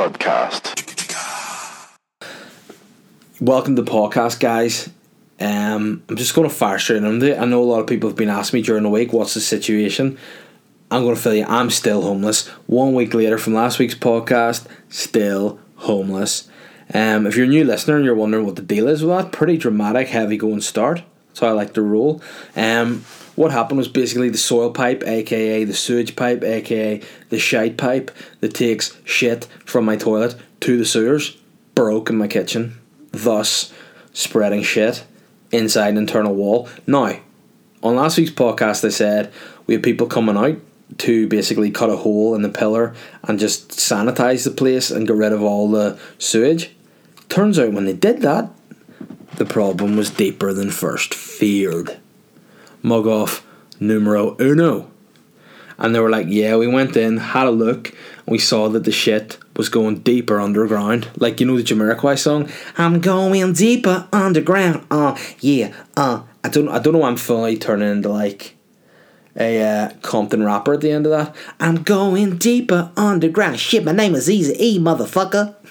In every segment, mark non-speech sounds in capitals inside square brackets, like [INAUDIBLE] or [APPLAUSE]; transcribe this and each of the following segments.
podcast. Welcome to the podcast, guys. Um, I'm just going to fire straight into it. I know a lot of people have been asking me during the week, what's the situation? I'm going to fill you. I'm still homeless. One week later from last week's podcast, still homeless. Um, if you're a new listener and you're wondering what the deal is with that, pretty dramatic, heavy going start. That's how I like to roll. Um, what happened was basically the soil pipe, aka the sewage pipe, aka the shite pipe that takes shit from my toilet to the sewers, broke in my kitchen, thus spreading shit inside an internal wall. Now, on last week's podcast, I said we had people coming out to basically cut a hole in the pillar and just sanitize the place and get rid of all the sewage. Turns out when they did that, the problem was deeper than first feared. Mug off numero uno. And they were like, yeah, we went in, had a look, and we saw that the shit was going deeper underground. Like, you know the Jamiroquai song? I'm going deeper underground. Uh, yeah, uh. I don't, I don't know I'm fully turning into like a uh, Compton rapper at the end of that. I'm going deeper underground. Shit, my name is Easy E, motherfucker. [LAUGHS]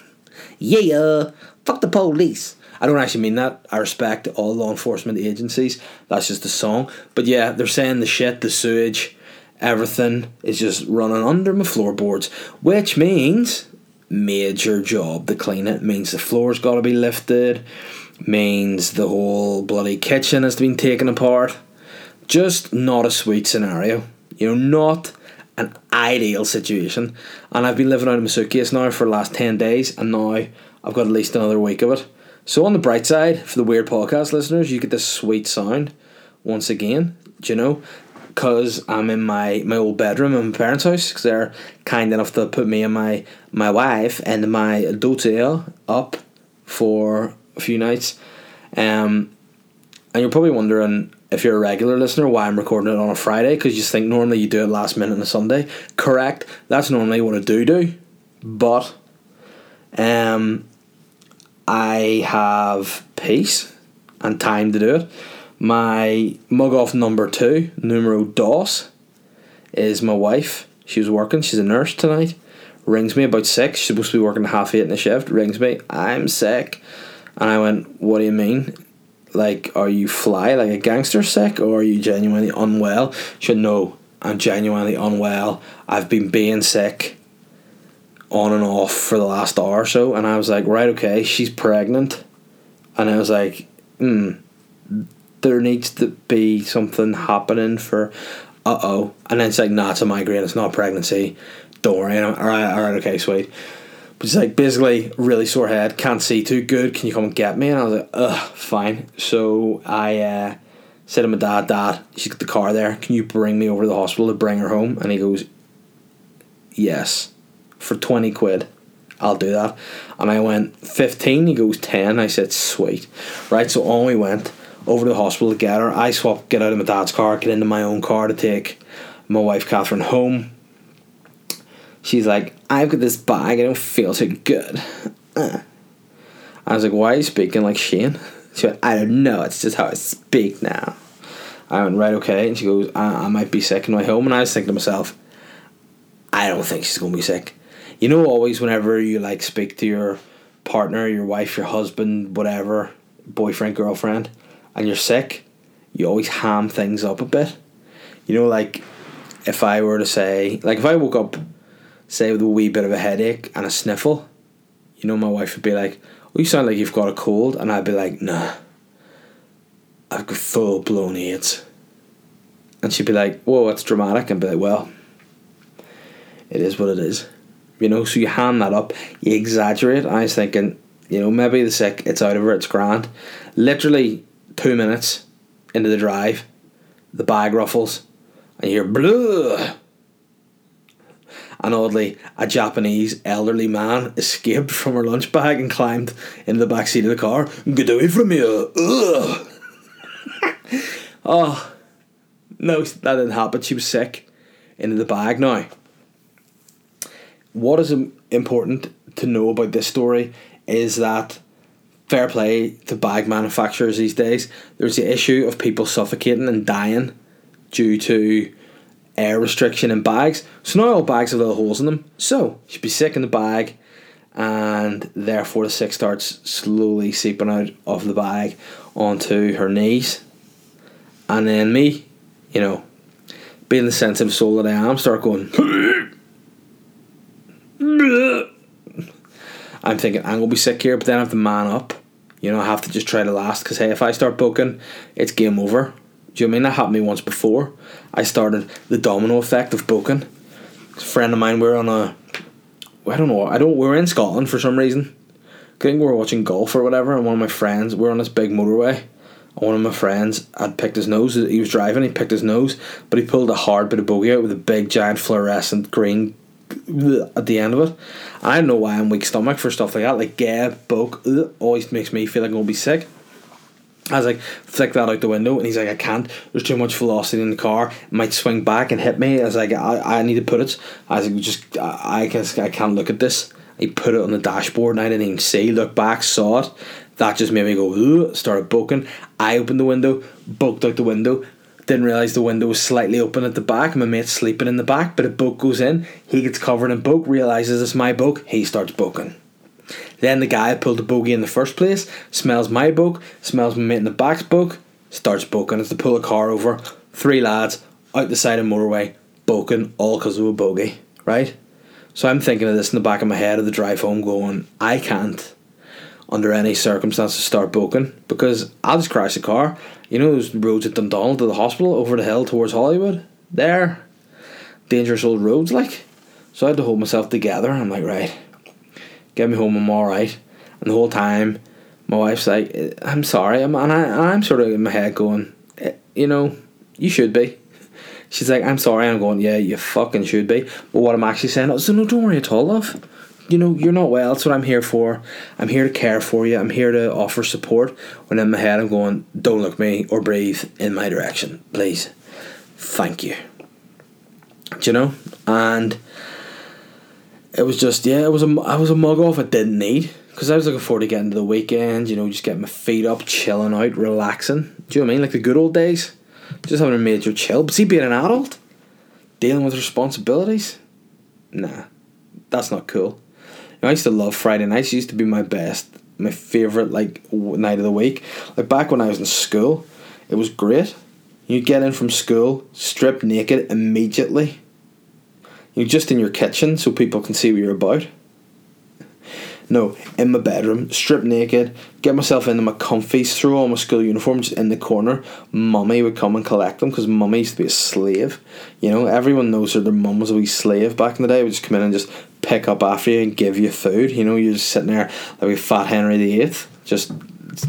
Yeah, fuck the police. I don't actually mean that. I respect all law enforcement agencies. That's just a song. But yeah, they're saying the shit, the sewage, everything is just running under my floorboards, which means major job to clean it. Means the floor's got to be lifted. Means the whole bloody kitchen has been taken apart. Just not a sweet scenario. You know, not an ideal situation. And I've been living out of my suitcase now for the last 10 days, and now I've got at least another week of it. So, on the bright side, for the weird podcast listeners, you get this sweet sound once again, do you know? Because I'm in my, my old bedroom in my parents' house, because they're kind enough to put me and my, my wife and my daughter up for a few nights. Um, and you're probably wondering if you're a regular listener why I'm recording it on a Friday, because you think normally you do it last minute on a Sunday. Correct, that's normally what I do do. But um, I have peace and time to do it. My mug off number two, numero dos, is my wife. She was working, she's a nurse tonight. Rings me about six. She's supposed to be working half eight in the shift. Rings me, I'm sick. And I went, What do you mean? Like, are you fly like a gangster sick or are you genuinely unwell? She said, No, I'm genuinely unwell. I've been being sick on and off for the last hour or so. And I was like, right, okay, she's pregnant. And I was like, hmm, there needs to be something happening for, uh oh. And then it's like, nah, it's a migraine, it's not pregnancy. Don't worry. All right, all right, okay, sweet. But it's like, basically, really sore head, can't see too good. Can you come and get me? And I was like, ugh, fine. So I uh, said to my dad, Dad, she's got the car there. Can you bring me over to the hospital to bring her home? And he goes, yes for 20 quid. I'll do that. And I went, 15? He goes, 10. I said, sweet. Right, so on we went over to the hospital to get her. I swap, get out of my dad's car, get into my own car to take my wife Catherine home. She's like, I've got this bag, I don't feel too good. I was like, why are you speaking like Shane? She went, I don't know, it's just how I speak now. I went, right, okay. And she goes, I, I might be sick in my home. And I was thinking to myself, I don't think she's going to be sick you know always whenever you like speak to your partner your wife your husband whatever boyfriend girlfriend and you're sick you always ham things up a bit. You know like if i were to say like if i woke up say with a wee bit of a headache and a sniffle you know my wife would be like oh you sound like you've got a cold and i'd be like nah i've got full blown aids. And she'd be like whoa that's dramatic and be like well it is what it is you know, so you hand that up, you exaggerate. I was thinking, you know, maybe the sick, it's out of her, it's grand. Literally two minutes into the drive, the bag ruffles, and you're blue. And oddly, a Japanese elderly man escaped from her lunch bag and climbed into the back seat of the car. Get away from! Ugh. [LAUGHS] oh, no, that didn't happen. She was sick. Into the bag now what is important to know about this story is that fair play to bag manufacturers these days. There's the issue of people suffocating and dying due to air restriction in bags. So now all bags have little holes in them. So you should be sick in the bag, and therefore the sick starts slowly seeping out of the bag onto her knees. And then me, you know, being the sensitive soul that I am, start going. [LAUGHS] I'm thinking I'm gonna be sick here, but then I have to man up. You know, I have to just try to last because hey, if I start booking, it's game over. Do you know I mean that happened to me once before? I started the domino effect of booking. A friend of mine, we are on a, I don't know, I don't. We are in Scotland for some reason. I think we were watching golf or whatever, and one of my friends, we are on this big motorway. One of my friends had picked his nose. He was driving. He picked his nose, but he pulled a hard bit of bogey out with a big, giant, fluorescent green at the end of it. I don't know why I'm weak stomach for stuff like that. Like Gab, Boke, always makes me feel like I'm gonna be sick. I was like, flick that out the window, and he's like, I can't. There's too much velocity in the car. It might swing back and hit me. I was like, I, I need to put it. I was like, just I, I can I can't look at this. He put it on the dashboard, and I didn't even see. Look back, saw it. That just made me go. Started boking. I opened the window, boked out the window, didn't realise the window was slightly open at the back. My mate's sleeping in the back, but a boat goes in. He gets covered in boat, realises it's my boat. He starts boking. Then the guy pulled the bogey in the first place, smells my boat, smells my mate in the back's boat, starts boking. It's to pull a car over. Three lads out the side of motorway, boking, all because of a bogey, right? So I'm thinking of this in the back of my head of the drive home going, I can't under any circumstances start boking because I'll just crash the car. You know those roads at Dundonald to the hospital over the hill towards Holywood? There. Dangerous old roads like. So I had to hold myself together. I'm like, right, get me home, I'm alright. And the whole time, my wife's like, I'm sorry. I'm, and, I, I'm sort of in my head going, eh, you know, you should be. She's like, I'm sorry. I'm going, yeah, you fucking should be. But what I'm actually saying is, no, don't worry at all, love you know, you're not well. That's what I'm here for. I'm here to care for you. I'm here to offer support. When in my head, I'm going, don't look me or breathe in my direction, please. Thank you. Do you know? And it was just yeah, it was a I was a mug off I didn't need because I was looking forward to getting to the weekend. You know, just getting my feet up, chilling out, relaxing. Do you know what I mean? Like the good old days, just having a major chill. But see, being an adult, dealing with responsibilities, nah, that's not cool. I used to love Friday nights. It used to be my best, my favorite like night of the week. Like back when I was in school, it was great. You get in from school, strip naked immediately. You're just in your kitchen so people can see what you're about. No, in my bedroom, strip naked, get myself into my comfies, throw all my school uniforms in the corner. Mummy would come and collect them because mummy used to be a slave. You know, everyone knows that their mum was a wee slave back in the day. Would just come in and just pick up after you and give you food. You know, you're just sitting there like a fat Henry VIII, just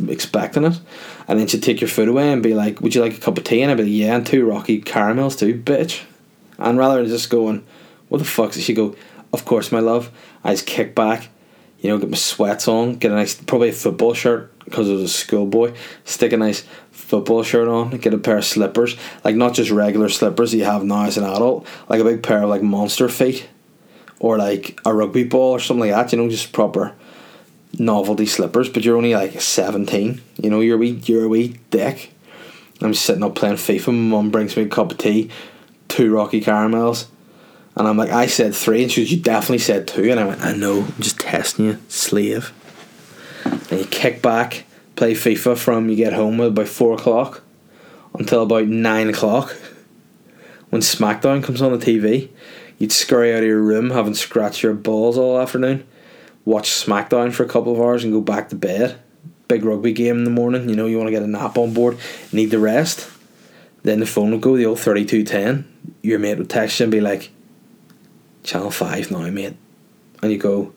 expecting it. And then she'd take your food away and be like, Would you like a cup of tea? And I'd be like, Yeah, and two rocky caramels too, bitch. And rather than just going, What the fuck? She go, Of course, my love. I just kick back you know, get my sweats on, get a nice, probably a football shirt because I was a schoolboy, stick a nice football shirt on, get a pair of slippers, like not just regular slippers you have now as an adult, like a big pair of like monster feet, or like a rugby ball or something like that, you know, just proper novelty slippers, but you're only like 17, you know, you're a wee, you're a wee dick. I'm sitting up playing FIFA, my mum brings me a cup of tea, two Rocky caramels, and I'm like, I said three, and she goes, You definitely said two. And I went, I know, I'm just testing you, slave. And you kick back, play FIFA from you get home at about four o'clock until about nine o'clock. When SmackDown comes on the TV, you'd scurry out of your room having scratched your balls all afternoon, watch SmackDown for a couple of hours, and go back to bed. Big rugby game in the morning, you know, you want to get a nap on board, need the rest. Then the phone would go, the old 3210. Your mate would text you and be like, Channel 5 now, mate. And you go,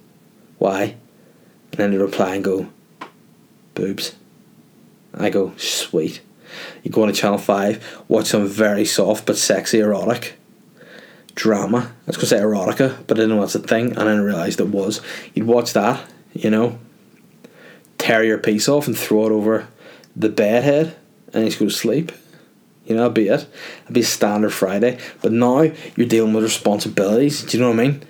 why? And then they reply and go, boobs. I go, sweet. You go on to Channel 5, watch some very soft but sexy erotic drama. I was going to say erotica, but I didn't know that's a thing, and then I realised it was. You'd watch that, you know, tear your piece off and throw it over the bed head, and you just go to sleep. You know, that'd be it. That'd be standard Friday. But now you're dealing with responsibilities. Do you know what I mean?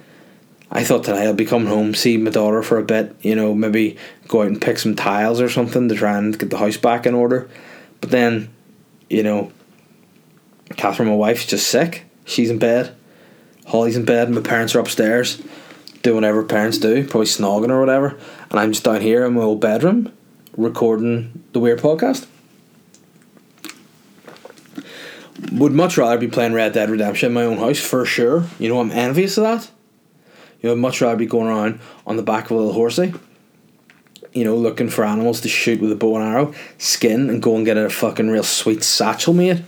I thought tonight I'd be coming home, see my daughter for a bit, you know, maybe go out and pick some tiles or something to try and get the house back in order. But then, you know, Catherine, my wife's just sick. She's in bed. Holly's in bed. My parents are upstairs. doing whatever parents do, probably snogging or whatever, and I'm just down here in my old bedroom recording the Weird Podcast. Would much rather be playing Red Dead Redemption in my own house for sure. You know, I'm envious of that. You know, I'd much rather be going around on the back of a little horsey. You know, looking for animals to shoot with a bow and arrow, skin, and go and get a fucking real sweet satchel made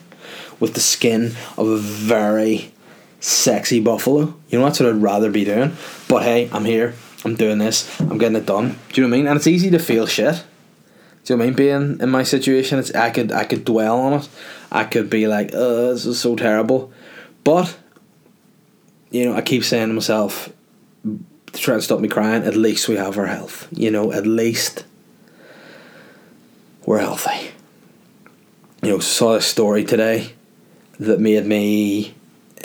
with the skin of a very sexy buffalo. You know, that's what I'd rather be doing. But hey, I'm here. I'm doing this. I'm getting it done. Do you know what I mean? And it's easy to feel shit. Do you know what I mean? Being in my situation, it's I could I could dwell on it. I could be like, oh, this is so terrible. But you know, I keep saying to myself to try and stop me crying, at least we have our health. You know, at least we're healthy. You know, saw a story today that made me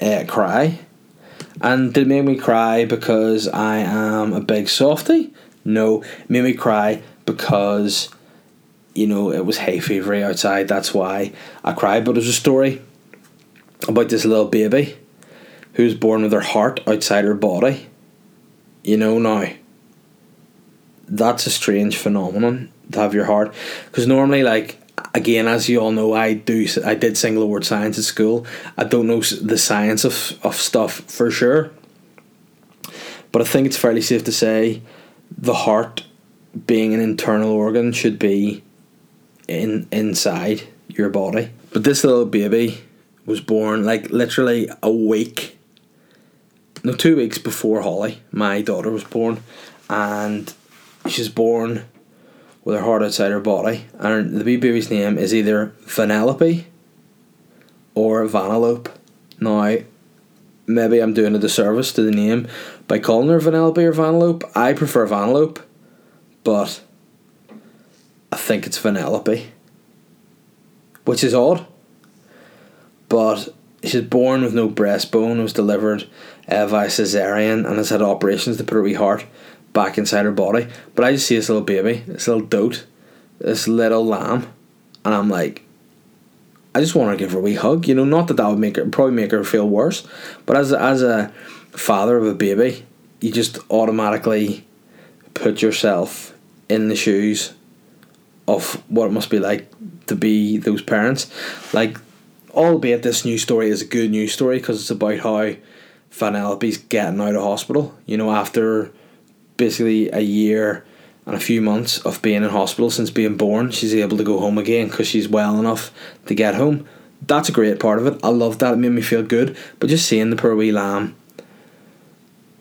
uh, cry. And it make me cry because I am a big softy? No, made me cry because, you know, it was hay fevery outside. That's why I cried. But it was a story about this little baby who was born with her heart outside her body. You know, now, that's a strange phenomenon to have your heart. Because normally, like, again, as you all know, I do I did single word science at school. I don't know the science of, of stuff for sure, but I think it's fairly safe to say the heart, being an internal organ, should be in inside your body. But this little baby was born like literally a week, no, two weeks before Holly, my daughter, was born, and she's born with her heart outside her body, and the wee baby's name is either Vanellope or Vanellope. Now, maybe I'm doing a disservice to the name by calling her Vanellope or Vanellope. I prefer Vanellope, but I think it's Vanellope, which is odd. But she's born with no breastbone, was delivered uh, via cesarean, and has had operations to put her wee heart back inside her body. But I just see this little baby, this little dote, this little lamb, and I'm like, I just want to give her a wee hug. You know, not that that would make her probably make her feel worse, but as as a father of a baby, you just automatically put yourself in the shoes of what it must be like to be those parents. Like, albeit this news story is a good news story because it's about how Vanellope's getting out of hospital. You know, after basically a year and a few months of being in hospital since being born. She's able to go home again because she's well enough to get home. That's a great part of it. I love that. It made me feel good. But just seeing the poor wee lamb,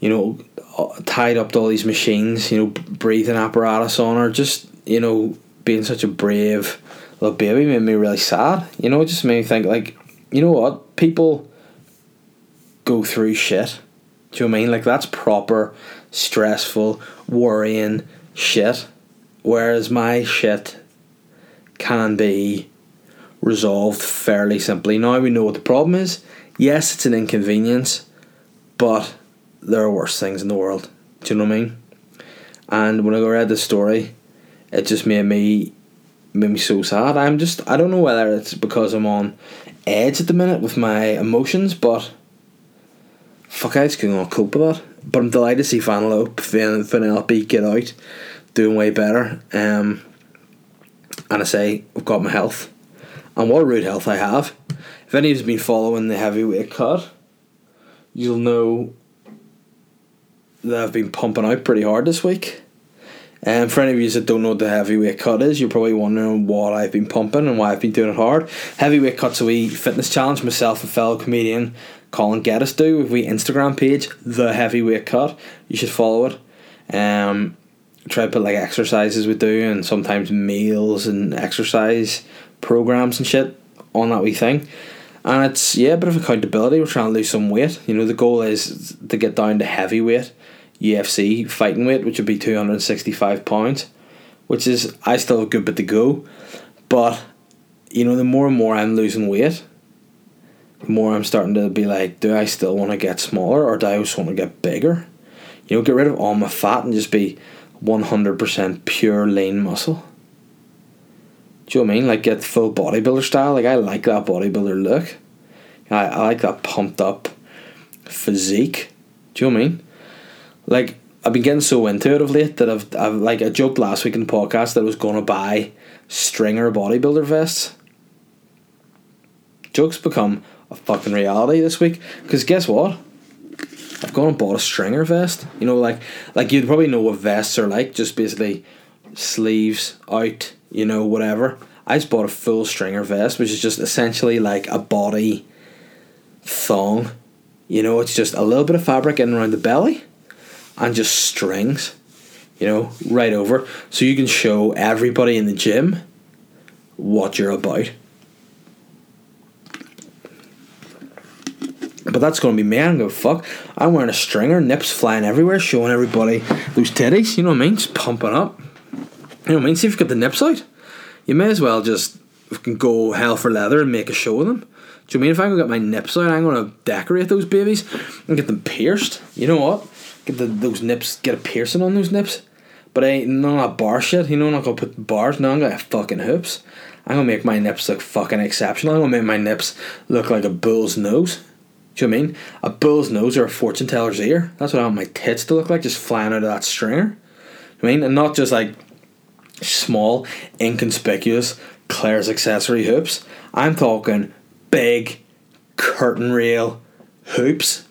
you know, uh, tied up to all these machines, you know, breathing apparatus on her, just, you know, being such a brave little baby made me really sad. You know, it just made me think, like, you know what? People go through shit. Do you know what I mean? Like, that's proper stressful, worrying shit. Whereas my shit can be resolved fairly simply. Now we know what the problem is. Yes, it's an inconvenience, but there are worse things in the world. Do you know what I mean? And when I read this story, it just made me made me so sad. I'm just I don't know whether it's because I'm on edge at the minute with my emotions, but fuck I just couldn't cope with that but I'm delighted to see Vanellope, Vanellope get out, doing way better. Um, and I say, I've got my health. And what a rude health I have. If any of you's been following the heavyweight cut, you'll know that I've been pumping out pretty hard this week. And um, for any of you that don't know what the heavyweight cut is, you're probably wondering what I've been pumping and why I've been doing it hard. Heavyweight cut's a wee fitness challenge. Myself, and fellow comedian, Colin Geddes do. If we Instagram page, the heavyweight cut, you should follow it. Um, try to put like exercises we do and sometimes meals and exercise programs and shit on that wee thing. And it's yeah, a bit of accountability. We're trying to lose some weight. You know, the goal is to get down to heavyweight UFC fighting weight, which would be 265 pounds, which is, I still have a good bit to go. But, you know, the more and more I'm losing weight, the more I'm starting to be like, do I still want to get smaller or do I just want to get bigger? You know, get rid of all my fat and just be 100% pure lean muscle. Do you know what I mean? Like, get full bodybuilder style. Like, I like that bodybuilder look. I, I like that pumped up physique. Do you know what I mean? Like, I've been getting so into it of late that I've, I've like I joked last week in the podcast that I was to buy stringer bodybuilder vests. Jokes become a fucking reality this week because guess what? I've gone and bought a stringer vest. You know, like like you'd probably know what vests are like. Just basically sleeves out. You know, whatever. I just bought a full stringer vest, which is just essentially like a body thong. You know, it's just a little bit of fabric in around the belly and just strings, you know, right over. So you can show everybody in the gym what you're about. But that's to be me. I don't give a fuck. I'm wearing a stringer, nips flying everywhere, showing everybody those titties. You know what I mean? Just pumping up. You know what I mean? See if you've got the nips out. You may as well just go hell for leather and make a show of them. Do you mean if I'm gonna get my nips out, I'm gonna decorate those babies and get them pierced? You know what? Get the, those nips, get a piercing on those nips. But I ain't that bar shit. You know, I'm not gonna put bars. No, I'm gonna have fucking hoops. I'm gonna make my nips look fucking exceptional. I'm gonna make my nips look like a bull's nose. Do you know what I mean? A bull's nose or a fortune teller's ear. That's what I want my tits to look like, just flying out of that stringer. I mean, and not just like small, inconspicuous Claire's accessory hoops. I'm talking big curtain rail hoops.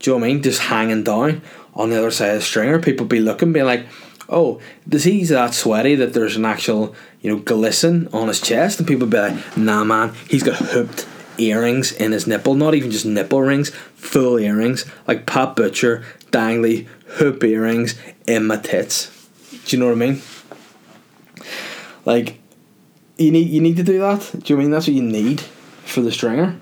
Do you know what I mean? Just hanging down on the other side of the stringer. People be looking, being like, oh, does he's that sweaty that there's an actual, you know, glisten on his chest? And people be like, nah, man, he's got hooped earrings in his nipple. Not even just nipple rings, full earrings. Like Pat Butcher, dangly hoop earrings in my tits. Do you know what I mean? Like, you need you need to do that. Do you mean that's what you need for the stringer?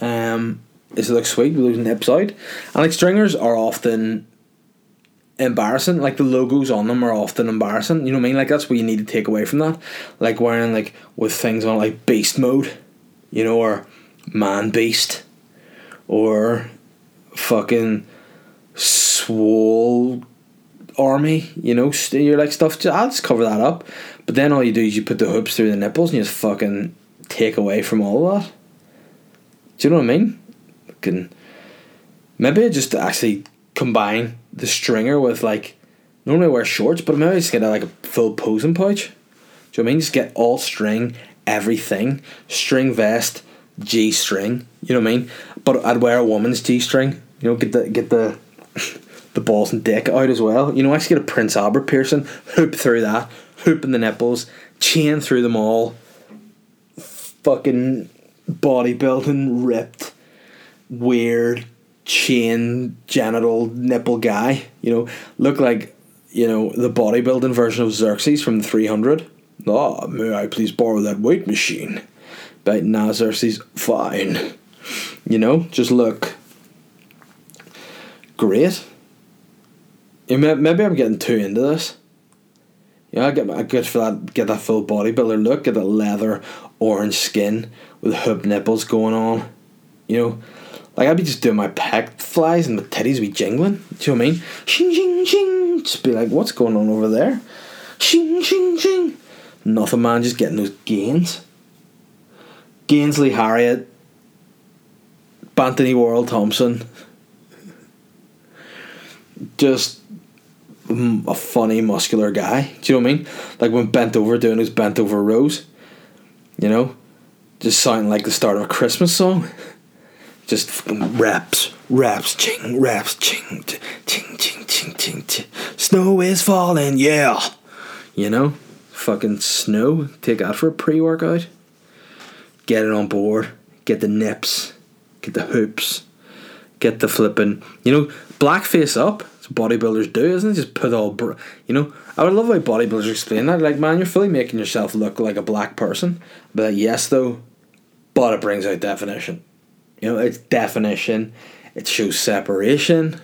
Um, is it look sweet with those nips out? And like stringers are often embarrassing. Like the logos on them are often embarrassing. You know what I mean? Like that's what you need to take away from that. Like wearing like with things on like beast mode, you know, or man beast, or fucking swole army. You know, you're like stuff. I'll just cover that up. But then all you do is you put the hoops through the nipples and you just fucking take away from all of that. Do you know what I mean? Can maybe just actually combine the stringer with like normally I wear shorts, but maybe I just get a, like a full posing pouch. Do you know what I mean? Just get all string, everything, string vest, G string. You know what I mean? But I'd wear a woman's G string. You know, get the get the [LAUGHS] the balls and dick out as well. You know, I just get a Prince Albert piercing, hoop through that, hoop in the nipples, chain through them all. Fucking bodybuilding, ripped, weird, chain genital nipple guy. You know, look like you know the bodybuilding version of Xerxes from the three hundred. Ah, may I please borrow that weight machine? But nah, Xerxes, fine. You know, just look great. Maybe I'm getting too into this. Yeah, I get I get for that get that full bodybuilder look, get that leather orange skin with hoop nipples going on. You know, like I'd be just doing my pec flies and the titties be jingling. Do you know what I mean? Shing shing shing. Just be like, what's going on over there? Shing shing shing. Nothing, man. Just getting those gains. Gainsley Harriott, Anthony Worrell Thompson. Just a funny, muscular guy. Do you know what I mean? Like when bent over doing his bent over rows. You know? Just sounding like the start of a Christmas song. [LAUGHS] Just raps, raps, ching, raps, ching, ching, ching, ching, ching, ching. Snow is falling, yeah. You know? Fucking snow. Take out for a pre workout. Get it on board. Get the nips. Get the hoops. Get the flipping. You know, blackface up bodybuilders do, isn't it? Just put all, br- you know. I would love how bodybuilders explain that. Like, man, you're fully making yourself look like a black person. But yes, though, but it brings out definition. You know, it's definition. It shows separation.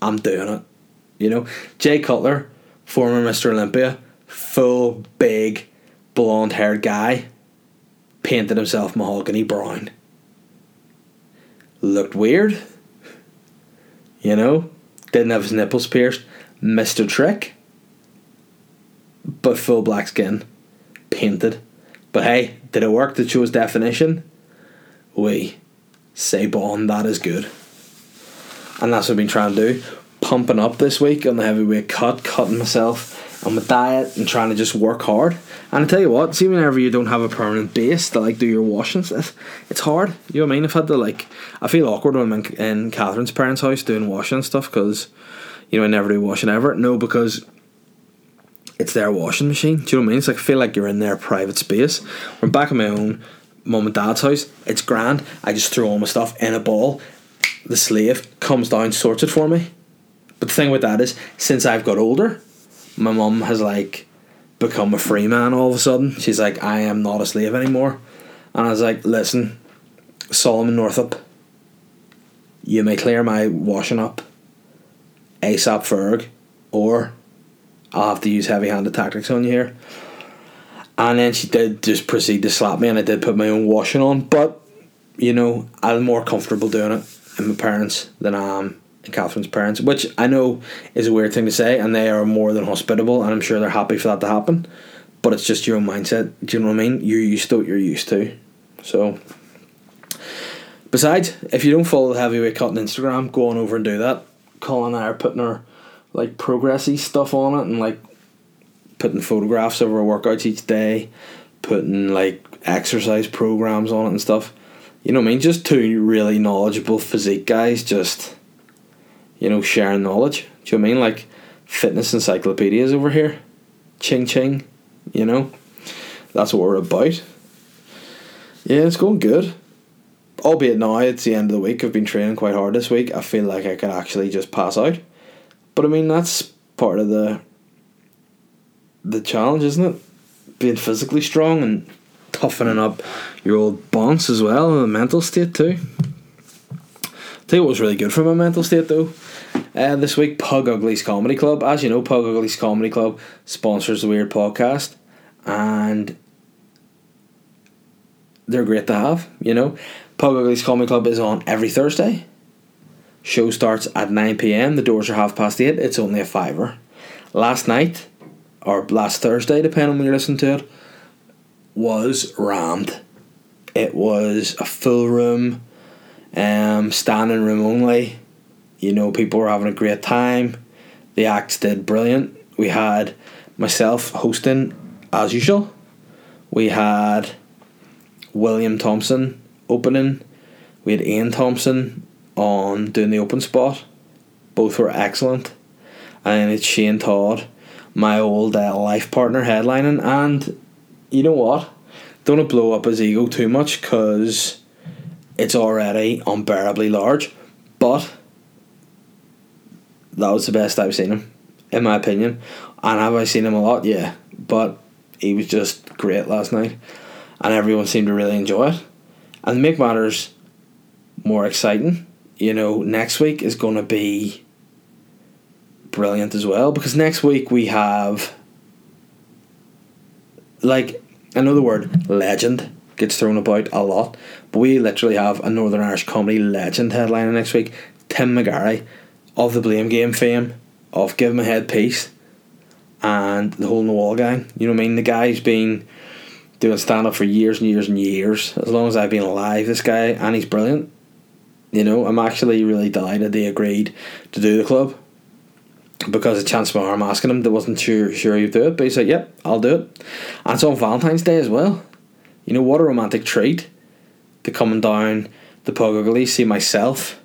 I'm doing it. You know, Jay Cutler, former Mr. Olympia, full big blonde haired guy, painted himself mahogany brown. Looked weird you know, didn't have his nipples pierced. Mr. Trick, but full black skin, painted. But hey, did it work to show his definition? We say bon, that is good. and that's what I've been trying to do. Pumping up this week on the heavyweight cut, cutting myself on my diet, and trying to just work hard. And I tell you what, see, whenever you don't have a permanent base to like do your washing stuff, it's hard. You know what I mean? I've had to like, I feel awkward when I'm in, in Catherine's parents' house doing washing and stuff because, you know, I never do washing ever. No, because it's their washing machine. Do you know what I mean? It's like I feel like you're in their private space. When back in my own mum and dad's house, it's grand. I just throw all my stuff in a ball. The slave comes down, sorts it for me. But the thing with that is, since I've got older, my mum has like become a free man all of a sudden. She's like, I am not a slave anymore. And I was like, listen, Solomon Northup, you may clear my washing up ASAP Ferg, or I'll have to use heavy handed tactics on you here. And then she did just proceed to slap me, and I did put my own washing on. But, you know, I'm more comfortable doing it in my parents than I am in Catherine's parents, which I know is a weird thing to say, and they are more than hospitable, and I'm sure they're happy for that to happen. But it's just your own mindset. Do you know what I mean? You're used to what you're used to. So, besides, if you don't follow the heavyweight cut on Instagram, go on over and do that. Colin and I are putting our like progressy stuff on it and like putting photographs of our workouts each day, putting like exercise programs on it and stuff. You know what I mean? Just two really knowledgeable physique guys just you know, sharing knowledge. Do you know what I mean? Like fitness encyclopedias over here. Ching ching, you know? That's what we're about. Yeah, it's going good. Albeit now it's the end of the week. I've been training quite hard this week. I feel like I could actually just pass out. But I mean that's part of the the challenge, isn't it? Being physically strong and toughening up your old bonds as well, and the mental state too. Tell you what was really good for my mental state though. Uh, this week, Pug Uglies Comedy Club. As you know, Pug Uglies Comedy Club sponsors the Weird Podcast, and they're great to have. You know, Pug Uglies Comedy Club is on every Thursday. Show starts at 9 pm. The doors are half past 8. It's only a fiver. Last night, or last Thursday, depending on when you're listening to it, was rammed. It was a full room, um, standing room only. You know, people were having a great time. The acts did brilliant. We had myself hosting as usual. We had William Thompson opening. We had Ian Thompson on doing the open spot. Both were excellent. And it's Shane Todd, my old uh, life partner, headlining. And you know what? Don't blow up his ego too much because it's already unbearably large. But that was the best I've seen him, in my opinion. And have I seen him a lot? Yeah. But he was just great last night. And everyone seemed to really enjoy it. And make matters more exciting you know, next week is going to be brilliant as well because next week we have like the word legend gets thrown about a lot, but we literally have a Northern Irish comedy legend headliner next week. Tim McGarry of the Blame Game fame, of Give My Head Peace, and the Hole in the Wall gang. You know what I mean? The guy's been doing stand up for years and years and years. As long as I've been alive, this guy, and he's brilliant. You know, I'm actually really delighted they agreed to do the club because a chance my arm asking him, that wasn't sure sure he'd do it, but he said, "Yep, I'll do it." And it's on Valentine's Day as well. You know what a romantic treat to coming down the Pug Ugly, see myself,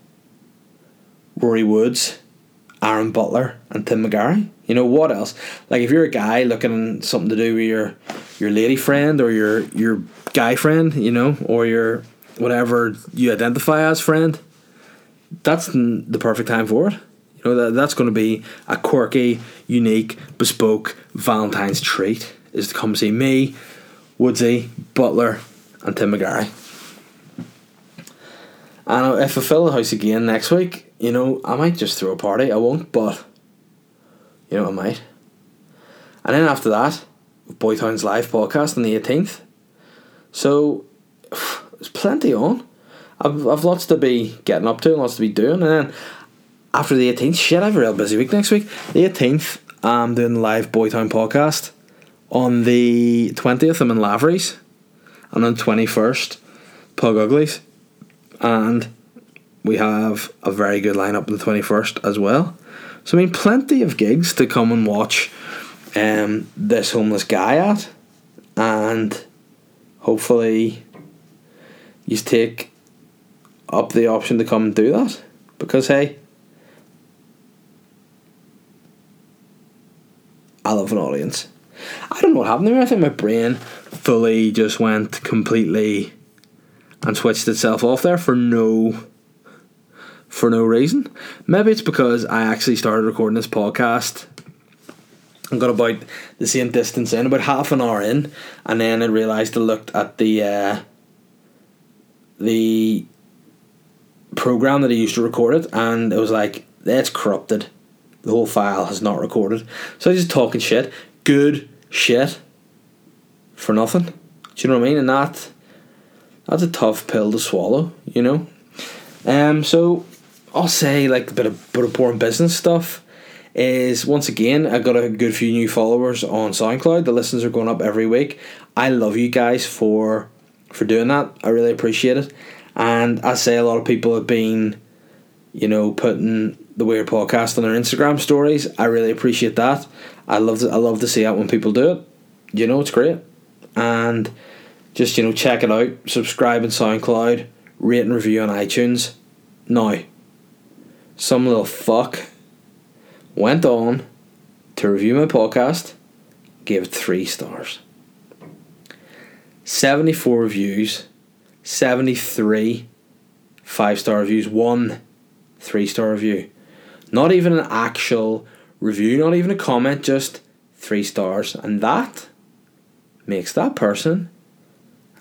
Rory Woods, Aaron Butler, and Tim McGarry. You know what else? Like if you're a guy looking something to do with your your lady friend or your your guy friend, you know, or your whatever you identify as friend, that's the perfect time for it. That that's going to be a quirky, unique, bespoke Valentine's treat. Is to come see me, Woodsy, Butler, and Tim McGarry. And if I fill the house again next week, you know I might just throw a party. I won't, but you know I might. And then after that, Boytown's live podcast on the eighteenth. So [SIGHS] there's plenty on. I've, I've lots to be getting up to and lots to be doing. And then after the 18th, shit, I have a real busy week next week. The 18th, I'm doing the live Boytown podcast. On the 20th, I'm in Lavery's. And on the 21st, Pug Uglies. And we have a very good lineup on the 21st as well. So, I mean, plenty of gigs to come and watch um, this homeless guy at. And hopefully, you take up the option to come and do that. Because, hey, I love an audience. I don't know what happened there. I think my brain fully just went completely and switched itself off there for no for no reason. Maybe it's because I actually started recording this podcast and got about the same distance in, about half an hour in, and then I realised I looked at the uh, the program that I used to record it, and it was like that's corrupted. The whole file has not recorded. So he's just talking shit, good shit, for nothing. Do you know what I mean? And that that's a tough pill to swallow, you know. Um, so I'll say like a bit of bit of boring business stuff is once again I got a good few new followers on SoundCloud. The listens are going up every week. I love you guys for for doing that. I really appreciate it. And I say a lot of people have been, you know, putting the Weird Podcast on their Instagram stories. I really appreciate that. I love to, I love to see that when people do it. You know, it's great. And just you know, check it out. Subscribe on SoundCloud. Rate and review on iTunes. Now, some little fuck went on to review my podcast, gave it three stars. 74 reviews, 73 five star reviews, one three star review. Not even an actual review, not even a comment, just three stars. And that makes that person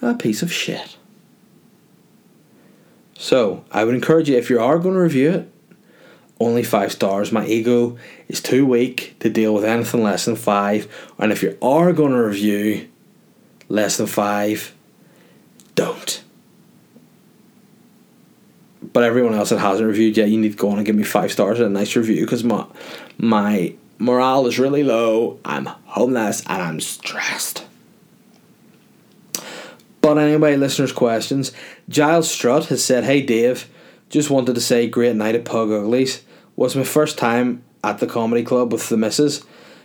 a piece of shit. So, I would encourage you if you are going to review it, only five stars. My ego is too weak to deal with anything less than five. And if you are going to review less than five, don't. But everyone else that hasn't reviewed yet, you need to go on and give me five stars and a nice review because my my morale is really low. I'm homeless and I'm stressed. But anyway, listeners' questions. Giles Strutt has said, "Hey Dave, just wanted to say great night at Pug Uglies. Was my first time at the comedy club with the missus.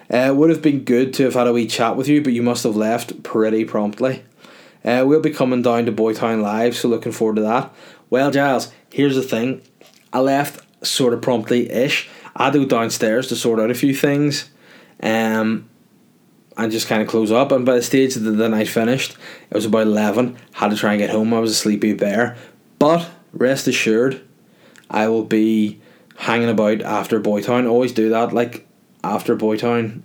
Uh, would have been good to have had a wee chat with you, but you must have left pretty promptly. Uh, we'll be coming down to Boytown Live, so looking forward to that. Well, Giles, here's the thing. I left sort of promptly ish. I go downstairs to sort out a few things. Um, and just kind of close up. And by the stage that the night finished, it was about 11. Had to try and get home. I was a sleepy bear. But rest assured, I will be hanging about after Boytown. Always do that, like after Boytown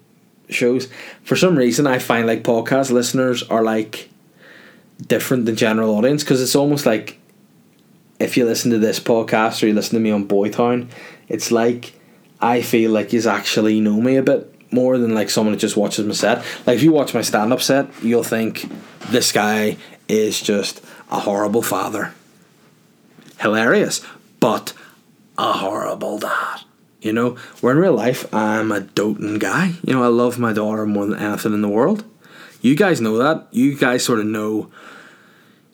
shows. For some reason, I find like podcast listeners are like different than general audience because it's almost like if you listen to this podcast or you listen to me on Boytown, it's like I feel like you actually know me a bit more than like someone that just watches my set. Like if you watch my stand up set, you'll think this guy is just a horrible father. Hilarious, but a horrible dad. You know, where in real life I'm a doting guy. You know, I love my daughter more than anything in the world. You guys know that. You guys sort of know,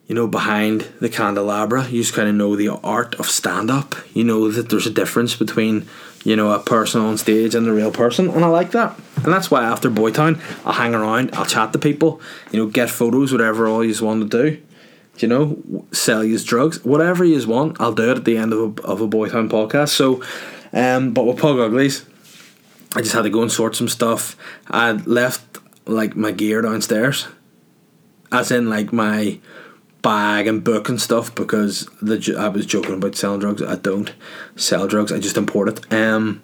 you know, behind the candelabra. You just kind of know the art of stand up. You know that there's a difference between, you know, a person on stage and the real person. And I like that. And that's why after Boytown, I'll hang around, I'll chat to people, you know, get photos, whatever all you want to do you know, sell you drugs, whatever you want, I'll do it at the end of a, of a Boytown podcast. So, um, but with Pug Uglies, I just had to go and sort some stuff. I left like my gear downstairs, as in like my bag and book and stuff, because the I was joking about selling drugs. I don't sell drugs. I just import it. Um,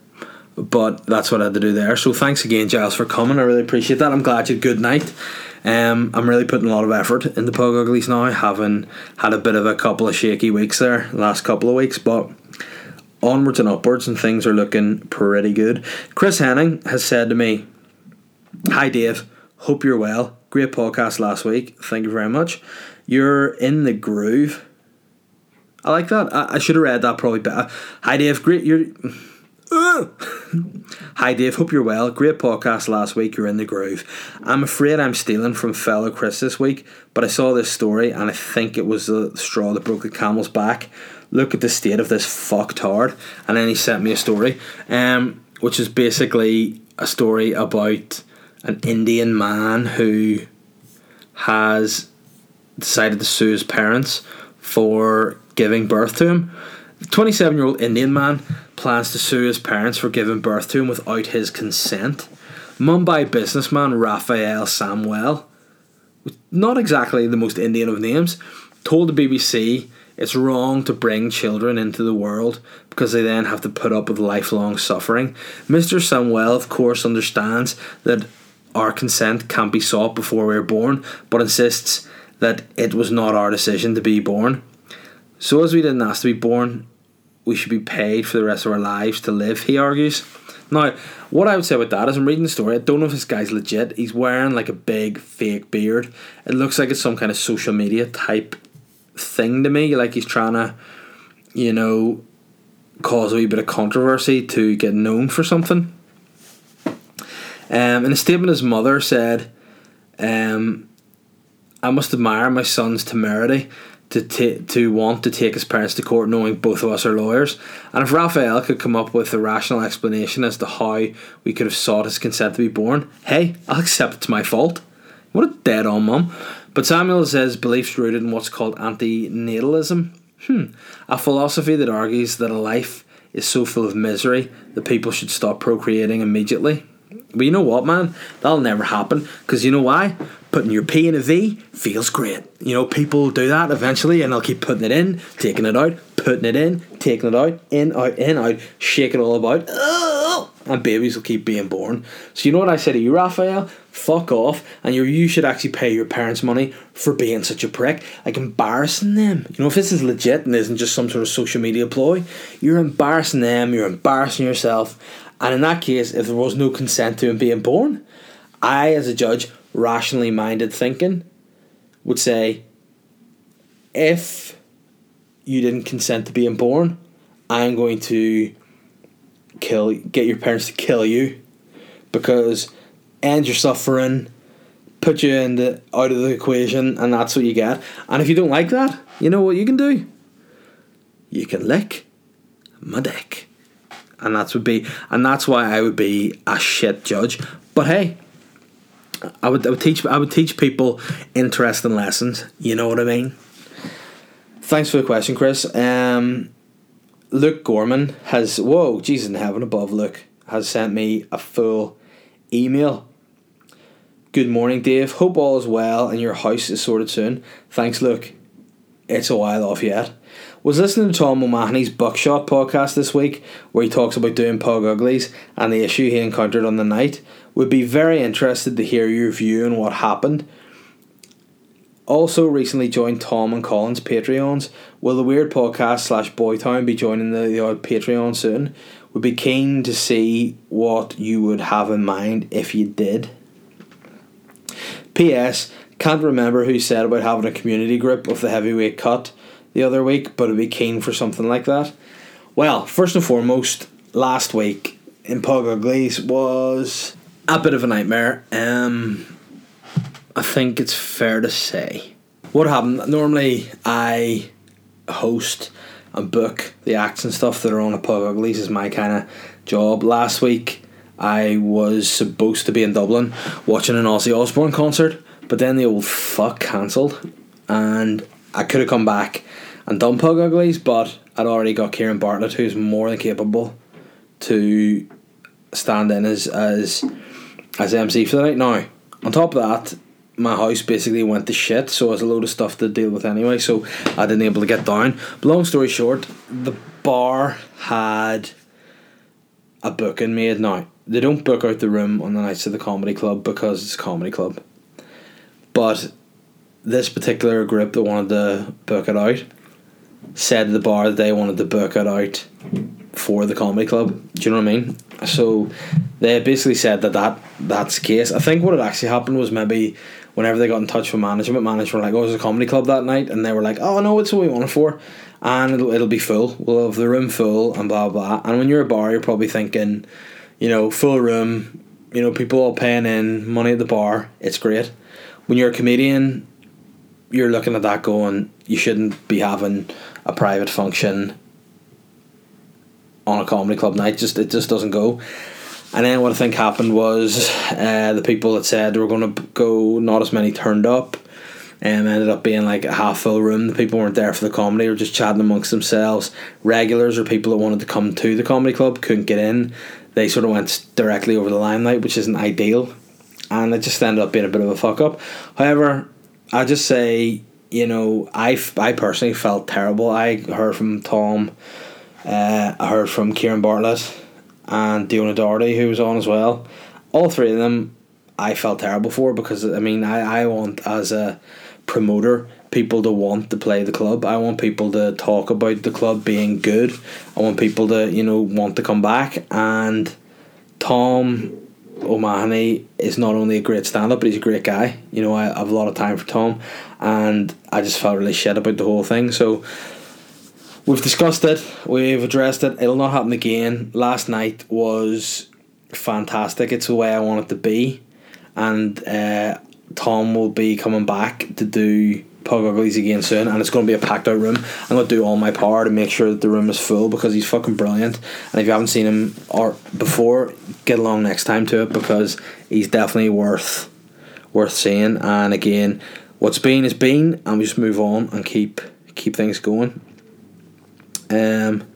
but that's what I had to do there. So thanks again, Giles, for coming. I really appreciate that. I'm glad you had a good night. Um, I'm really putting a lot of effort into Pug Uglies now, having had a bit of a couple of shaky weeks there, last couple of weeks, but onwards and upwards, and things are looking pretty good. Chris Henning has said to me, Hi Dave, hope you're well. Great podcast last week. Thank you very much. You're in the groove. I like that. I, I should have read that probably better. Hi Dave, great. You're [LAUGHS] Hi Dave, hope you're well. Great podcast last week. You're in the groove. I'm afraid I'm stealing from fellow Chris this week, but I saw this story and I think it was the straw that broke the camel's back. look at the state of this fucktard. And then he sent me a story, um, which is basically a story about an Indian man who has decided to sue his parents for giving birth to him. The 27 year old Indian man plans to sue his parents for giving birth to him without his consent. Mumbai businessman Raphael Samuel, not exactly the most Indian of names, told the BBC it's wrong to bring children into the world because they then have to put up with lifelong suffering. Mr. Samuel, of course, understands that our consent can't be sought before we're born, but insists that it was not our decision to be born. So, as we didn't ask to be born, we should be paid for the rest of our lives to live, he argues. Now, what I would say about that is I'm reading the story, I don't know if this guy's legit. He's wearing like a big fake beard. It looks like it's some kind of social media type thing to me. Like he's trying to, you know, cause a wee bit of controversy to get known for something. Um, in a statement, his mother said, um, I must admire my son's temerity to ta- to want to take his parents to court, knowing both of us are lawyers. And if Raphael could come up with a rational explanation as to how we could have sought his consent to be born, hey, I'll accept it's my fault. What a dead on mum. But Samuel says beliefs rooted in what's called antinatalism. Hmm. A philosophy that argues that a life is so full of misery that people should stop procreating immediately. But you know what, man? That'll never happen. Because you know why? Putting your P in a V feels great. You know, people do that eventually and they'll keep putting it in, taking it out, putting it in, taking it out, in, out, in, out, shake it all about. Oh, and babies will keep being born. So you know what I say to you, Raphael? Fuck off. And you you should actually pay your parents money for being such a prick. Like embarrassing them. You know, if this is legit and isn't just some sort of social media ploy, you're embarrassing them, you're embarrassing yourself and in that case, if there was no consent to him being born, I, as a judge, rationally minded thinking, would say, if you didn't consent to being born, I'm going to kill, get your parents to kill you, because end your suffering, put you in the out of the equation, and that's what you get. And if you don't like that, you know what you can do? You can lick my dick and that's would be and that's why I would be a shit judge. But hey, I would I would teach I would teach people interesting lessons. You know what I mean? Thanks for the question, Chris. Um, Luke Gorman has whoa Jesus in heaven above. Luke has sent me a full email. Good morning, Dave. Hope all is well and your house is sorted soon. Thanks, Luke. It's a while off yet was listening to Tom O'Mahony's Buckshot podcast this week, where he talks about doing pug uglies and the issue he encountered on the night. Would be very interested to hear your view on what happened. Also, recently joined Tom and Colin's Patreons. Will the Weird Podcast slash Boytown be joining the, the odd Patreon soon? Would be keen to see what you would have in mind if you did. P.S. Can't remember who said about having a community group of the heavyweight cut the other week, but I'd be keen for something like that. Well, first and foremost, last week in Pug Uglies was a bit of a nightmare. Um, I think it's fair to say. What happened? Normally, I host and book the acts and stuff that are on a Uglies is my kind of job. Last week, I was supposed to be in Dublin watching an Ozzy Osbourne concert, but then the old fuck cancelled, and I could have come back and done Pug Uglies, but I'd already got Kieran Bartlett, who's more than capable to stand in as as as MC for the night. Now, on top of that, my house basically went to shit, so was a load of stuff to deal with anyway, so I didn't able to get down. But long story short, the bar had a booking made now. They don't book out the room on the nights of the comedy club because it's a comedy club. But this particular group that wanted to book it out said the bar that they wanted to book it out for the comedy club. Do you know what I mean? So they basically said that, that that's the case. I think what had actually happened was maybe whenever they got in touch with management, management were like, "Oh, there's a comedy club that night," and they were like, "Oh no, it's what we want it for." And it'll, it'll be full. We'll have the room full and blah blah. And when you're a bar, you're probably thinking, you know, full room. You know, people all paying in money at the bar. It's great. When you're a comedian, you're looking at that going, you shouldn't be having a private function on a comedy club night. Just it just doesn't go. And then what I think happened was uh, the people that said they were going to go, not as many turned up. And ended up being like a half full room. The people weren't there for the comedy; were just chatting amongst themselves. Regulars or people that wanted to come to the comedy club couldn't get in. They sort of went directly over the limelight, which isn't ideal, and it just ended up being a bit of a fuck up. However, I just say, you know, I, I personally felt terrible. I heard from Tom, uh, I heard from Kieran Bartlett, and Diona Doherty, who was on as well. All three of them, I felt terrible for because I mean, I, I want as a promoter people to want to play the club. I want people to talk about the club being good. I want people to you know want to come back. And Tom O'Mahony is not only a great stand up, but he's a great guy. You know, I, have a lot of time for Tom, and I just felt really shit about the whole thing. So we've discussed it, we've addressed it. It'll not happen again. Last night was fantastic. It's the way I want it to be, and uh, Tom will be coming back to do Pug Uglies again soon, and it's going to be a packed out room. I'm going to do all my power to make sure that the room is full because he's fucking brilliant. And if you haven't seen him or before, get along next time to it because he's definitely worth worth seeing. And again, what's been is been, and we just move on and keep keep things going. Um,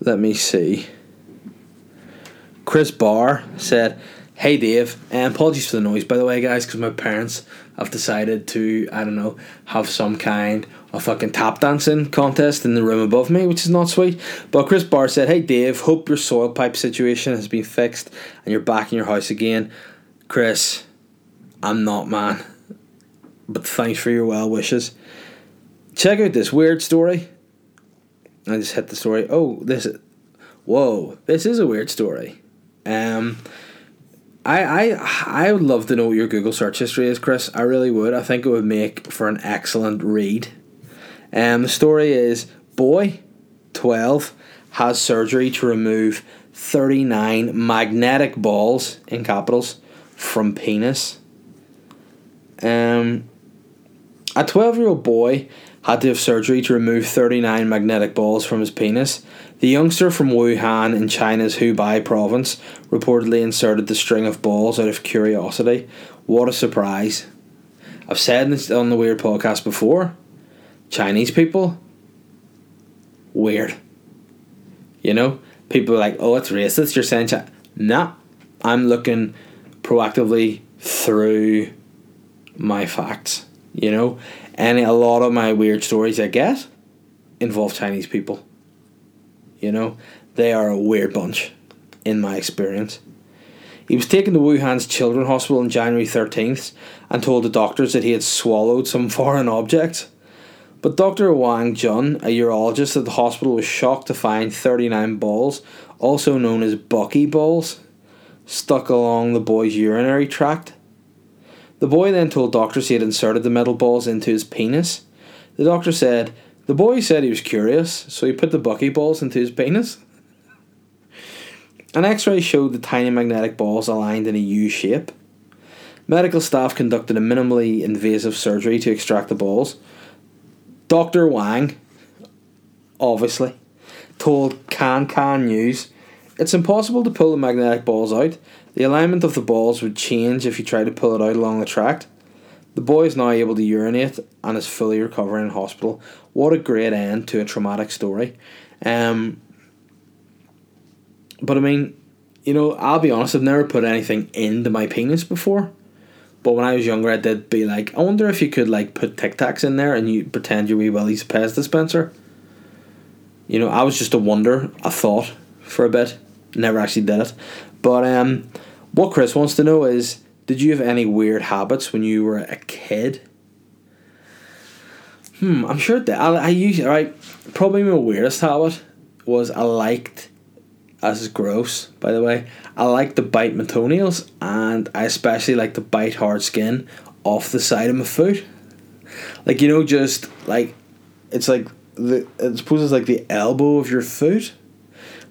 let me see. Chris Barr said, "Hey Dave, and apologies for the noise by the way, guys, because my parents have decided to I don't know have some kind of fucking tap dancing contest in the room above me, which is not sweet." But Chris Barr said, "Hey Dave, hope your soil pipe situation has been fixed and you're back in your house again." Chris, I'm not man, but thanks for your well wishes. Check out this weird story. I just hit the story. Oh, this, whoa, this is a weird story. Um, I I I would love to know what your Google search history is, Chris. I really would. I think it would make for an excellent read. Um, the story is boy, twelve, has surgery to remove thirty nine magnetic balls in capitals from penis. Um, a twelve year old boy had to have surgery to remove 39 magnetic balls from his penis. The youngster from Wuhan in China's Hubei province reportedly inserted the string of balls out of curiosity. What a surprise. I've said this on the Weird podcast before. Chinese people, weird. You know, people are like, oh, it's racist. You're saying, China. nah, I'm looking proactively through my facts. You know, and a lot of my weird stories I get involve Chinese people. You know, they are a weird bunch, in my experience. He was taken to Wuhan's Children's Hospital on January 13th and told the doctors that he had swallowed some [LAUGHS] foreign object. But Dr. Wang Jun, a urologist at the hospital, was shocked to find 39 balls, also known as bucky balls, stuck along the boy's urinary tract. The boy then told doctors he had inserted the metal balls into his penis. The doctor said, The boy said he was curious, so he put the bucky balls into his penis. An x ray showed the tiny magnetic balls aligned in a U shape. Medical staff conducted a minimally invasive surgery to extract the balls. Dr. Wang, obviously, told Kankan News it's impossible to pull the magnetic balls out. The alignment of the balls would change if you try to pull it out along the tract. The boy is now able to urinate and is fully recovering in hospital. What a great end to a traumatic story. Um, but I mean, you know, I'll be honest, I've never put anything into my penis before. But when I was younger, I did be like, I wonder if you could like put Tic Tacs in there and you pretend you're wee Willie's Pez dispenser. You know, I was just a wonder, a thought for a bit. Never actually did it. But um, what Chris wants to know is did you have any weird habits when you were a kid? Hmm, I'm sure that I, I used right. Probably my weirdest habit was I liked. This is gross, by the way. I like to bite my toenails, and I especially like to bite hard skin off the side of my foot. Like you know, just like it's like the I suppose it's like the elbow of your foot,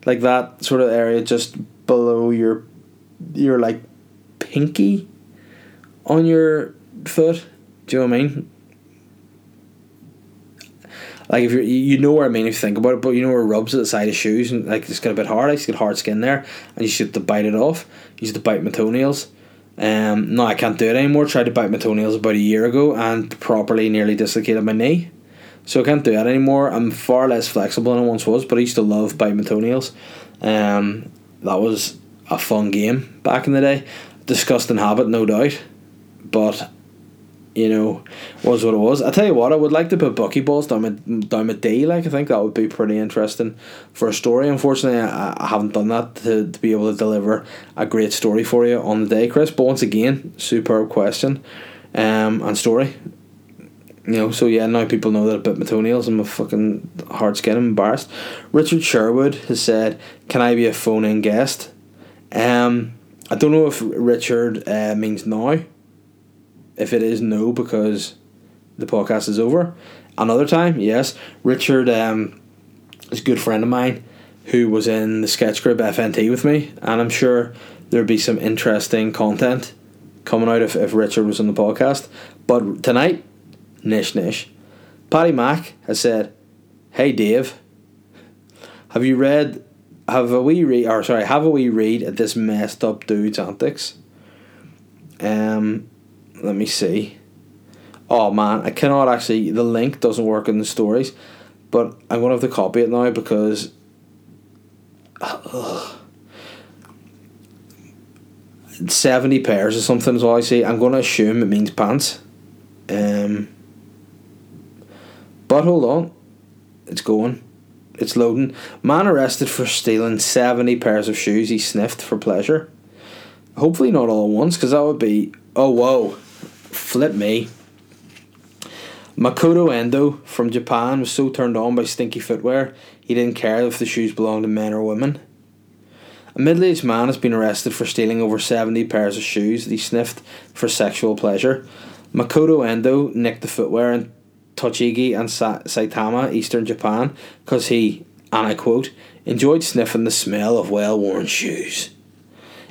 like that sort of area just below your your like pinky on your foot. Do you know what I mean? like if you you know what I mean if you think about it, but you know where it rubs at the side of shoes and like it's got a bit hard. It's get hard skin there, and you should to bite it off. You used to bite my toenails. Um, no, I can't do it anymore. Tried to bite my toenails about a year ago and properly nearly dislocated my knee. So I can't do that anymore. I'm far less flexible than I once was, but I used to love biting my toenails. Um, that was a fun game back in the day. Disgusting habit, no doubt. But you know, was what it was. I tell you what, I would like to put buckyballs down my down my D. Like I think that would be pretty interesting for a story. Unfortunately, I, I haven't done that to, to be able to deliver a great story for you on the day, Chris. But once again, superb question, um, and story. You know, so yeah, now people know that I bit my toenails and my fucking hard skin. I'm embarrassed. Richard Sherwood has said, "Can I be a phone-in guest?" Um, I don't know if Richard uh, means now if it is no because the podcast is over. Another time, yes. Richard um, is a good friend of mine who was in the sketch group FNT with me, and I'm sure there'd be some interesting content coming out if, if Richard was on the podcast. But tonight, nish nish. Paddy Mack has said, Hey Dave, have you read have a wee read or sorry, have a wee read at this messed up dude's antics? Um let me see. Oh man, I cannot actually. The link doesn't work in the stories, but I'm gonna have to copy it now because. Ugh, 70 pairs or something is all I see. I'm to assume it means pants. Um, but hold on. It's going. It's loading. Man arrested for stealing 70 pairs of shoes he sniffed for pleasure. Hopefully not all at once, because that would be. Oh, whoa flip me. Makoto Endo from Japan was so turned on by stinky footwear he didn't care if the shoes belonged to men or women. A middle aged man has been arrested for stealing over 70 pairs of shoes that he sniffed for sexual pleasure. Makoto Endo nicked the footwear in Tochigi and Sa- Saitama, eastern Japan, because he, and I quote, enjoyed sniffing the smell of well worn shoes.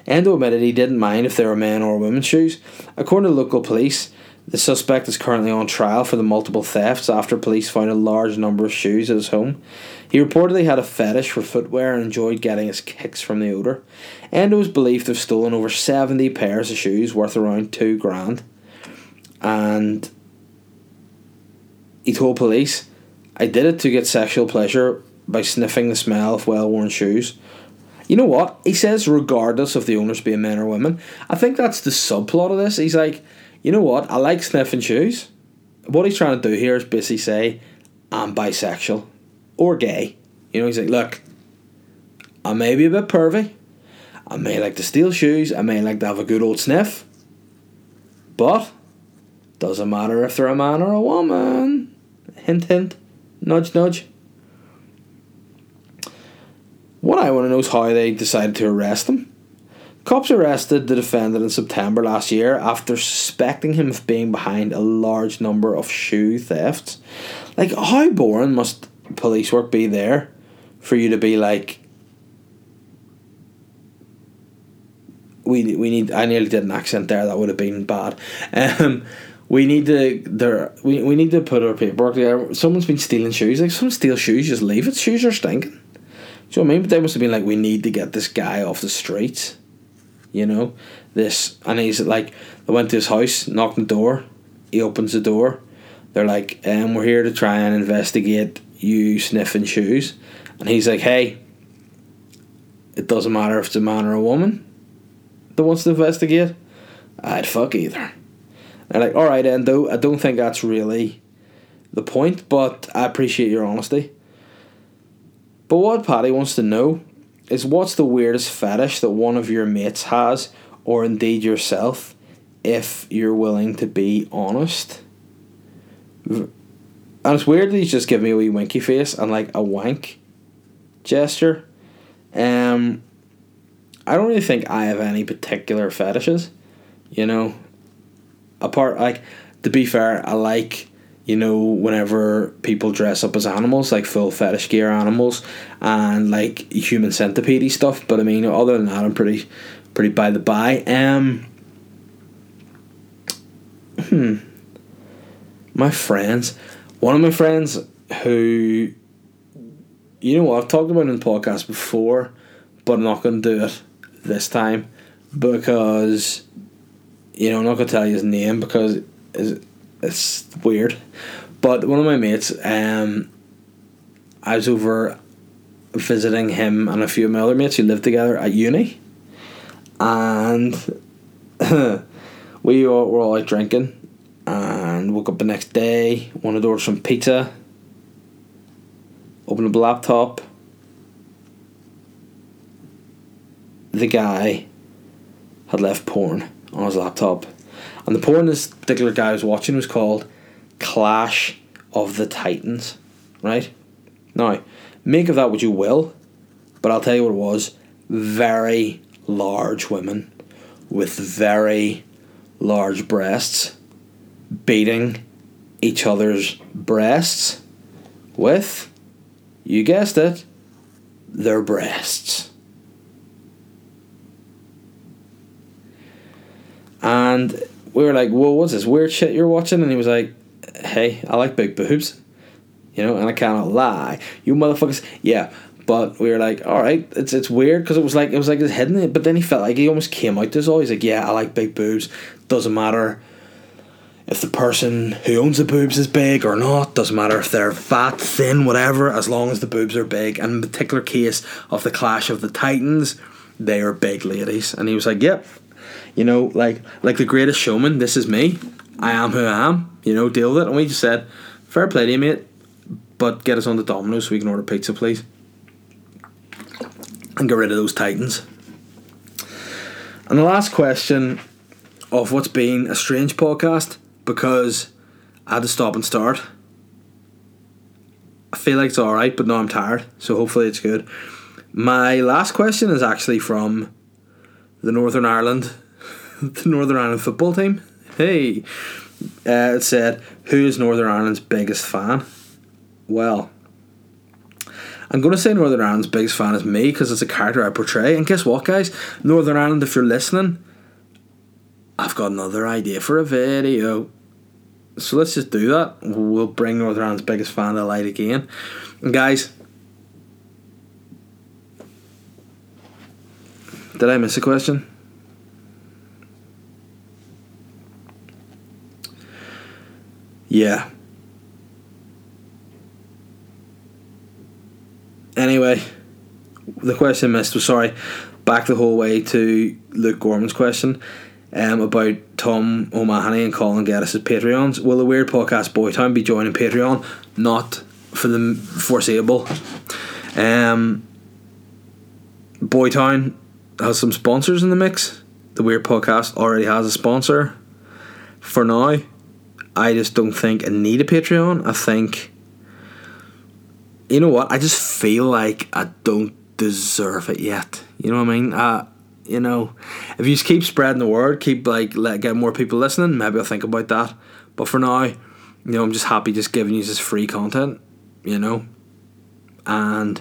Endo admitted he didn't mind if they were men or women's shoes. According to local police, the suspect is currently on trial for the multiple thefts after police found a large number of shoes at his home. He reportedly had a fetish for footwear and enjoyed getting his kicks from the odour. Endo is believed to have stolen over 70 pairs of shoes worth around 2 grand. And he told police, I did it to get sexual pleasure by sniffing the smell of well worn shoes. You know what? He says, regardless of the owners being men or women. I think that's the subplot of this. He's like, you know what? I like sniffing shoes. What he's trying to do here is basically say, I'm bisexual or gay. You know, he's like, look, I may be a bit pervy. I may like to steal shoes. I may like to have a good old sniff. But, doesn't matter if they're a man or a woman. Hint, hint. Nudge, nudge. What I want to know is how they decided to arrest him. Cops arrested the defendant in September last year after suspecting him of being behind a large number of shoe thefts. Like, how boring must police work be there for you to be like, we, we need, I nearly did an accent there, that would have been bad. Um, we need to there we, we need to put our paperwork there. Someone's been stealing shoes. Like someone steal shoes, just leave it. Shoes are stinking. Do you know what I mean? But they must have been like, we need to get this guy off the streets. You know? This and he's like they went to his house, knocked on the door, he opens the door. They're like, um, we're here to try and investigate you sniffing shoes. And he's like, Hey, it doesn't matter if it's a man or a woman that wants to investigate. I'd fuck either. And like, alright Endo, I don't think that's really the point, but I appreciate your honesty. But what Paddy wants to know is what's the weirdest fetish that one of your mates has, or indeed yourself, if you're willing to be honest. And it's weird that he's just giving me a wee winky face and like a wank gesture. Um, I don't really think I have any particular fetishes, you know. Apart, like, to be fair, I like you know, whenever people dress up as animals, like full fetish gear animals, and like human centipede stuff. But I mean, other than that, I'm pretty, pretty by the by. Um, hmm. My friends, one of my friends who, you know what, I've talked about in the podcast before, but I'm not going to do it this time because, you know, I'm not to tell you his name because it's, it's weird. But one of my mates, um, I was over visiting him and a few of my other mates who lived together at uni, and [LAUGHS] we all, were all out drinking, and woke up the next day, wanted to order some pizza, opened up the laptop. The guy had left porn on his laptop, and the porn this particular guy was watching was called Clash of the Titans, right? Now, make of that what you will, but I'll tell you what it was very large women with very large breasts beating each other's breasts with, you guessed it, their breasts. And we were like, whoa, what's this weird shit you're watching? And he was like, hey, I like big boobs. You know, and I cannot lie. You motherfuckers, yeah. But we were like, all right, it's it's weird because it was like it was like his head in it. But then he felt like he almost came out this all. He's like, yeah, I like big boobs. Doesn't matter if the person who owns the boobs is big or not. Doesn't matter if they're fat, thin, whatever. As long as the boobs are big. And in particular case of the Clash of the Titans, they are big ladies. And he was like, yep. You know, like like the greatest showman. This is me. I am who I am. You know, deal with it. And we just said, fair play to you, mate but get us on the Domino's so we can order pizza, please. And get rid of those Titans. And the last question of what's been a strange podcast because I had to stop and start. I feel like it's alright, but now I'm tired, so hopefully it's good. My last question is actually from the Northern Ireland, [LAUGHS] the Northern Ireland football team. Hey, uh, it said, "Who is Northern Ireland's biggest fan?" well, I'm going to say Northern Ireland's biggest fan is me because it's a character I portray. And guess what, guys? Northern Ireland, if you're listening, I've got another idea for a video. So let's just do that. We'll bring Northern Ireland's biggest fan to light again. And guys, did I miss a question? Yeah. Anyway, the question missed was sorry. Back the whole way to Luke Gorman's question um, about Tom O'Mahony and Colin Geddes' Patreons. Will the Weird Podcast Boytown be joining Patreon? Not for the foreseeable. Um, Boytown has some sponsors in the mix. The Weird Podcast already has a sponsor. For now, I just don't think I need a Patreon. I think you know what? I just feel like I don't deserve it yet. You know what I mean? Uh, you know, if you just keep spreading the word, keep like let get more people listening, maybe I'll think about that. But for now, you know, I'm just happy just giving you this free content, you know, and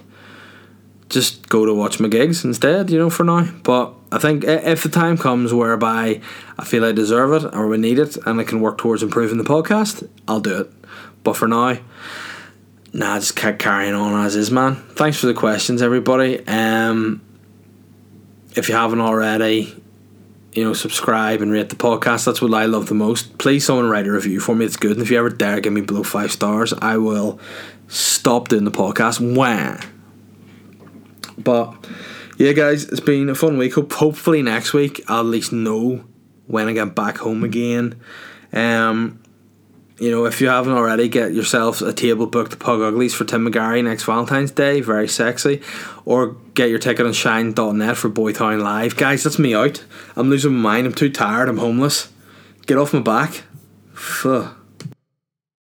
just go to watch my gigs instead, you know, for now. But I think if the time comes whereby I feel I deserve it or we need it and I can work towards improving the podcast, I'll do it. But for now, nah, just kept carrying on as is, man. Thanks for the questions, everybody. Um, if you haven't already, you know, subscribe and rate the podcast. That's what I love the most. Please, someone write a review for me. It's good. And if you ever dare give me below five stars, I will stop doing the podcast. Wah. But yeah, guys, it's been a fun week. Hopefully next week I'll at least know when I get back home again. Um, you know, if you haven't already, get yourself a table booked to Pug Uglies for Tim McGarry next Valentine's Day. Very sexy. Or get your ticket on shine.net for Boytown Live. Guys, that's me out. I'm losing my mind. I'm too tired. I'm homeless. Get off my back. Fuh.